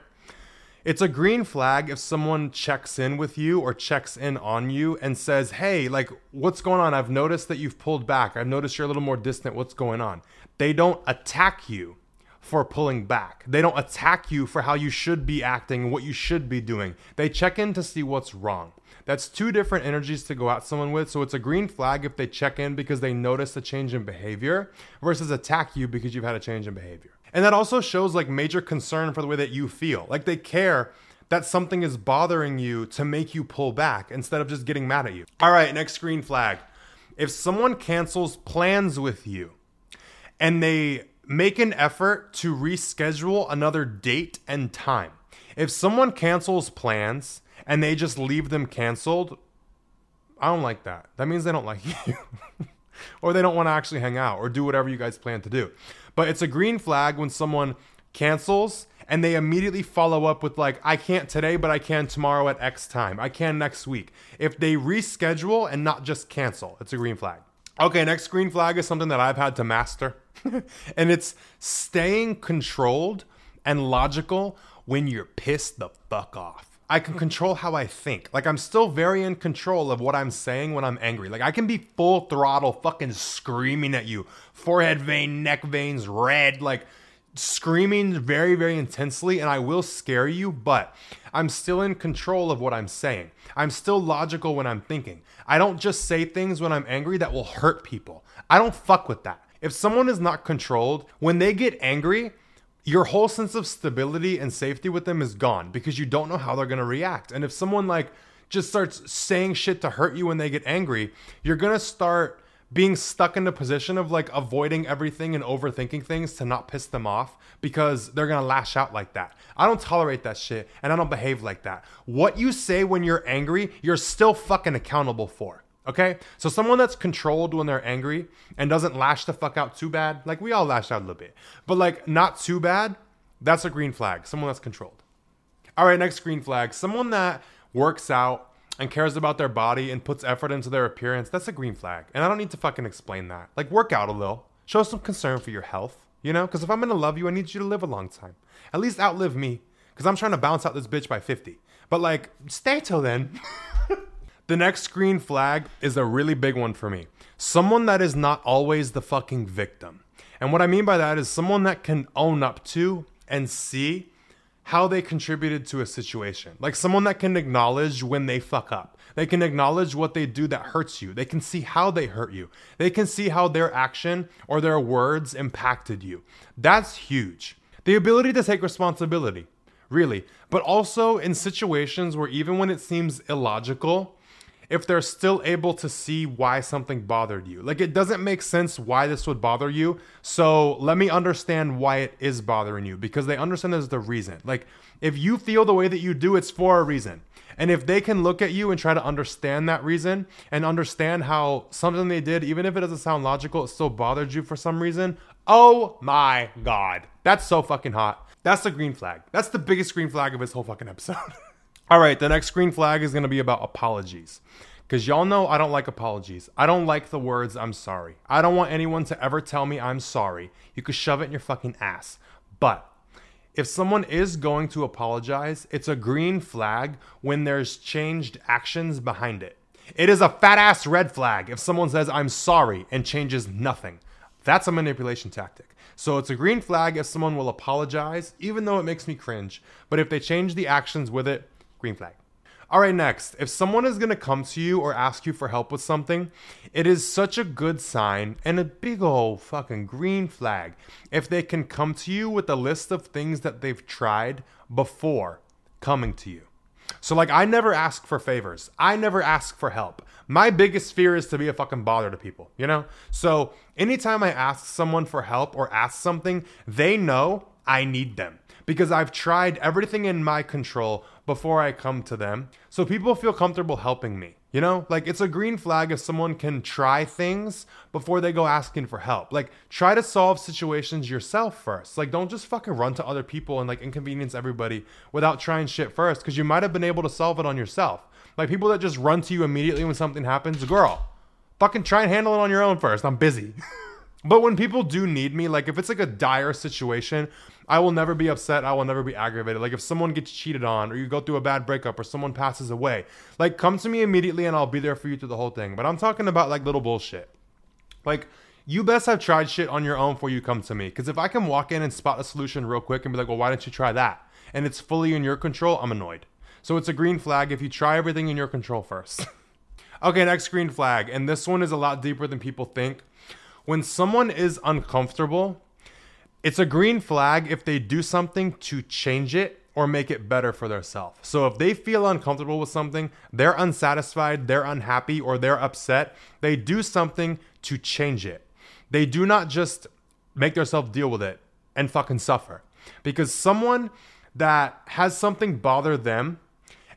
It's a green flag if someone checks in with you or checks in on you and says, Hey, like, what's going on? I've noticed that you've pulled back. I've noticed you're a little more distant. What's going on? They don't attack you for pulling back. They don't attack you for how you should be acting what you should be doing. They check in to see what's wrong. That's two different energies to go at someone with. So it's a green flag if they check in because they notice a change in behavior versus attack you because you've had a change in behavior. And that also shows like major concern for the way that you feel. Like they care that something is bothering you to make you pull back instead of just getting mad at you. All right, next green flag. If someone cancels plans with you and they make an effort to reschedule another date and time. If someone cancels plans and they just leave them canceled, I don't like that. That means they don't like you. or they don't want to actually hang out or do whatever you guys plan to do. But it's a green flag when someone cancels and they immediately follow up with like I can't today but I can tomorrow at X time. I can next week. If they reschedule and not just cancel, it's a green flag. Okay, next green flag is something that I've had to master. and it's staying controlled and logical when you're pissed the fuck off. I can control how I think. Like I'm still very in control of what I'm saying when I'm angry. Like I can be full throttle fucking screaming at you. Forehead vein, neck veins red, like screaming very very intensely and I will scare you, but I'm still in control of what I'm saying. I'm still logical when I'm thinking. I don't just say things when I'm angry that will hurt people. I don't fuck with that. If someone is not controlled, when they get angry, your whole sense of stability and safety with them is gone because you don't know how they're going to react. And if someone like just starts saying shit to hurt you when they get angry, you're going to start being stuck in the position of like avoiding everything and overthinking things to not piss them off because they're gonna lash out like that. I don't tolerate that shit and I don't behave like that. What you say when you're angry, you're still fucking accountable for. Okay? So someone that's controlled when they're angry and doesn't lash the fuck out too bad, like we all lash out a little bit, but like not too bad, that's a green flag. Someone that's controlled. All right, next green flag. Someone that works out and cares about their body and puts effort into their appearance, that's a green flag. And I don't need to fucking explain that. Like work out a little. Show some concern for your health, you know? Because if I'm gonna love you, I need you to live a long time. At least outlive me. Because I'm trying to bounce out this bitch by 50. But like, stay till then. The next green flag is a really big one for me. Someone that is not always the fucking victim. And what I mean by that is someone that can own up to and see how they contributed to a situation. Like someone that can acknowledge when they fuck up. They can acknowledge what they do that hurts you. They can see how they hurt you. They can see how their action or their words impacted you. That's huge. The ability to take responsibility, really. But also in situations where even when it seems illogical, if they're still able to see why something bothered you. Like it doesn't make sense why this would bother you. So let me understand why it is bothering you because they understand there's the reason. Like if you feel the way that you do, it's for a reason. And if they can look at you and try to understand that reason and understand how something they did, even if it doesn't sound logical, it still bothered you for some reason. Oh my God. That's so fucking hot. That's the green flag. That's the biggest green flag of this whole fucking episode. All right, the next green flag is going to be about apologies. Because y'all know I don't like apologies. I don't like the words I'm sorry. I don't want anyone to ever tell me I'm sorry. You could shove it in your fucking ass. But if someone is going to apologize, it's a green flag when there's changed actions behind it. It is a fat ass red flag if someone says I'm sorry and changes nothing. That's a manipulation tactic. So it's a green flag if someone will apologize, even though it makes me cringe. But if they change the actions with it, green flag. All right, next. If someone is going to come to you or ask you for help with something, it is such a good sign and a big old fucking green flag if they can come to you with a list of things that they've tried before coming to you. So, like, I never ask for favors, I never ask for help. My biggest fear is to be a fucking bother to people, you know? So, anytime I ask someone for help or ask something, they know I need them because I've tried everything in my control before I come to them. So people feel comfortable helping me. You know, like it's a green flag if someone can try things before they go asking for help. Like try to solve situations yourself first. Like don't just fucking run to other people and like inconvenience everybody without trying shit first because you might have been able to solve it on yourself. Like people that just run to you immediately when something happens, girl, fucking try and handle it on your own first. I'm busy. But when people do need me, like if it's like a dire situation, I will never be upset. I will never be aggravated. Like if someone gets cheated on, or you go through a bad breakup, or someone passes away, like come to me immediately and I'll be there for you through the whole thing. But I'm talking about like little bullshit. Like you best have tried shit on your own before you come to me. Because if I can walk in and spot a solution real quick and be like, well, why didn't you try that? And it's fully in your control, I'm annoyed. So it's a green flag if you try everything in your control first. okay, next green flag. And this one is a lot deeper than people think when someone is uncomfortable, it's a green flag if they do something to change it or make it better for themselves. So if they feel uncomfortable with something, they're unsatisfied, they're unhappy, or they're upset, they do something to change it. They do not just make themselves deal with it and fucking suffer. Because someone that has something bother them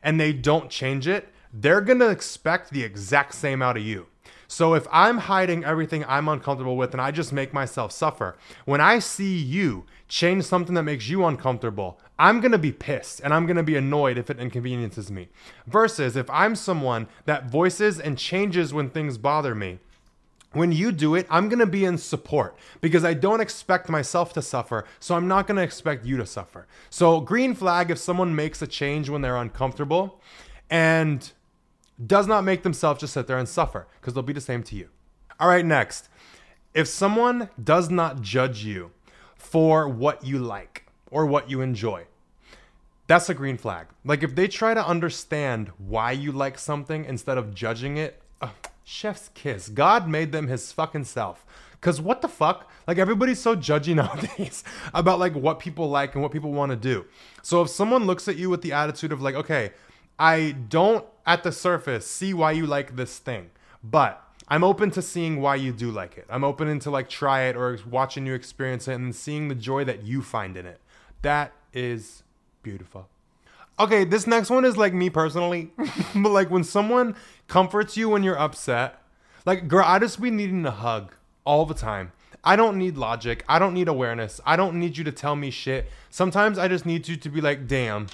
and they don't change it, they're gonna expect the exact same out of you. So if I'm hiding everything I'm uncomfortable with and I just make myself suffer, when I see you change something that makes you uncomfortable, I'm gonna be pissed and I'm gonna be annoyed if it inconveniences me. Versus if I'm someone that voices and changes when things bother me, when you do it, I'm to be in support because I don't expect myself to suffer. So I'm not to expect you to suffer. So, green flag if someone makes a change when they're uncomfortable and does not make themselves just sit there and suffer because they'll be the same to you. All right, next. If someone does not judge you for what you like or what you enjoy, that's a green flag. Like if they try to understand why you like something instead of judging it, chef's kiss. God made them his fucking self. Cause what the fuck? Like everybody's so judgy nowadays about like what people like and what people want to do. So if someone looks at you with the attitude of like, okay, I don't at the surface see why you like this thing, but I'm open to seeing why you do like it. I'm open to like try it or watching you experience it and seeing the joy that you find in it. That is beautiful. Okay, this next one is like me personally, but like when someone comforts you when you're upset, like girl, I just be needing a hug all the time. I don't need logic. I don't need awareness. I don't need you to tell me shit. Sometimes I just need you to be like, damn,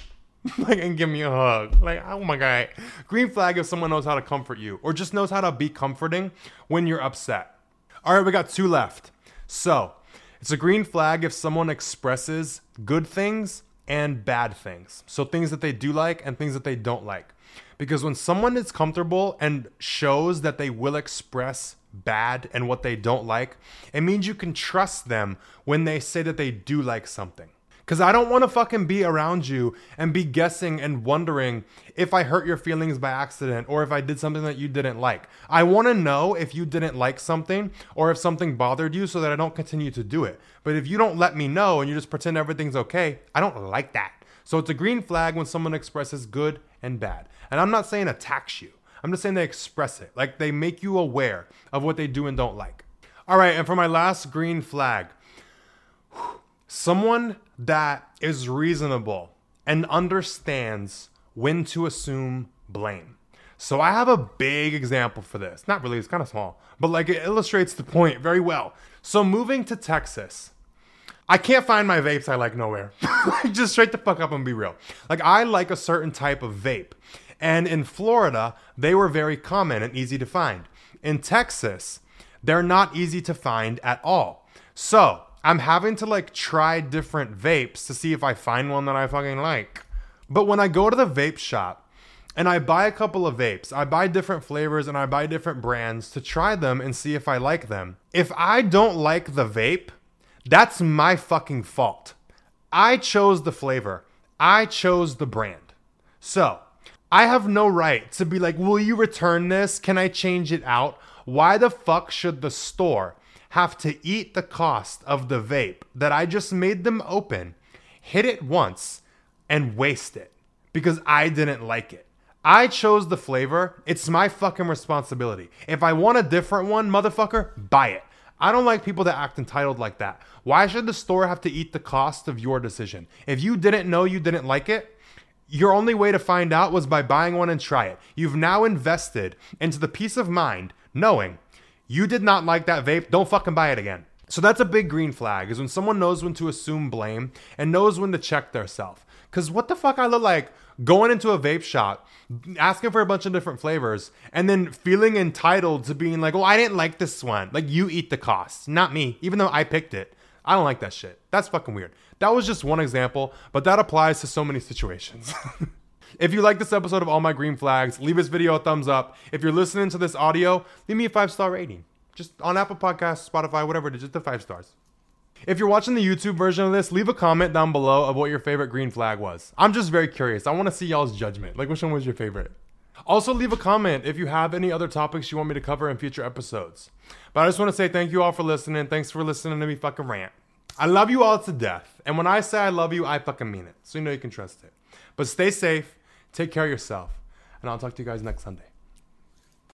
like and give me a hug. Like, oh my god. Green flag if someone knows how to comfort you or just knows how to be comforting when you're upset. All right, we got two left. So, it's a green flag if someone expresses good things and bad things. So things that they do like and things that they don't like. Because when someone is comfortable and shows that they will express bad and what they don't like, it means you can trust them when they say that they do like something. Because I don't want to fucking be around you and be guessing and wondering if I hurt your feelings by accident or if I did something that you didn't like. I want to know if you didn't like something or if something bothered you so that I don't continue to do it. But if you don't let me know and you just pretend everything's okay, I don't like that. So it's a green flag when someone expresses good and bad. And I'm not saying attacks you, I'm just saying they express it. Like they make you aware of what they do and don't like. All right, and for my last green flag, someone that is reasonable and understands when to assume blame. So I have a big example for this. Not really, it's kind of small, but like it illustrates the point very well. So moving to Texas, I can't find my vapes I like nowhere. Just straight the fuck up and be real. Like I like a certain type of vape. And in Florida, they were very common and easy to find. In Texas, they're not easy to find at all. So I'm having to like try different vapes to see if I find one that I fucking like. But when I go to the vape shop and I buy a couple of vapes, I buy different flavors and I buy different brands to try them and see if I like them. If I don't like the vape, that's my fucking fault. I chose the flavor, I chose the brand. So, I have no right to be like, will you return this? Can I change it out? Why the fuck should the store have to eat the cost of the vape that I just made them open, hit it once, and waste it because I didn't like it. I chose the flavor. It's my fucking responsibility. If I want a different one, motherfucker, buy it. I don't like people that act entitled like that. Why should the store have to eat the cost of your decision? If you didn't know you didn't like it, your only way to find out was by buying one and try it. You've now invested into the peace of mind knowing you did not like that vape, don't fucking buy it again. So that's a big green flag is when someone knows when to assume blame and knows when to check their self. Cause what the fuck I look like going into a vape shop, asking for a bunch of different flavors, and then feeling entitled to being like, oh, I didn't like this one. Like you eat the cost, not me, even though I picked it. I don't like that shit. That's fucking weird. That was just one example, but that applies to so many situations. If you like this episode of All My Green Flags, leave this video a thumbs up. If you're listening to this audio, leave me a five star rating. Just on Apple Podcasts, Spotify, whatever it is, just the five stars. If you're watching the YouTube version of this, leave a comment down below of what your favorite green flag was. I'm just very curious. I want to see y'all's judgment. Like, which one was your favorite? Also, leave a comment if you have any other topics you want me to cover in future episodes. But I just want to say thank you all for listening. Thanks for listening to me fucking rant. I love you all to death. And when I say I love you, I fucking mean it. So you know you can trust it. But stay safe Take care of yourself. And I'll talk to you guys next Sunday.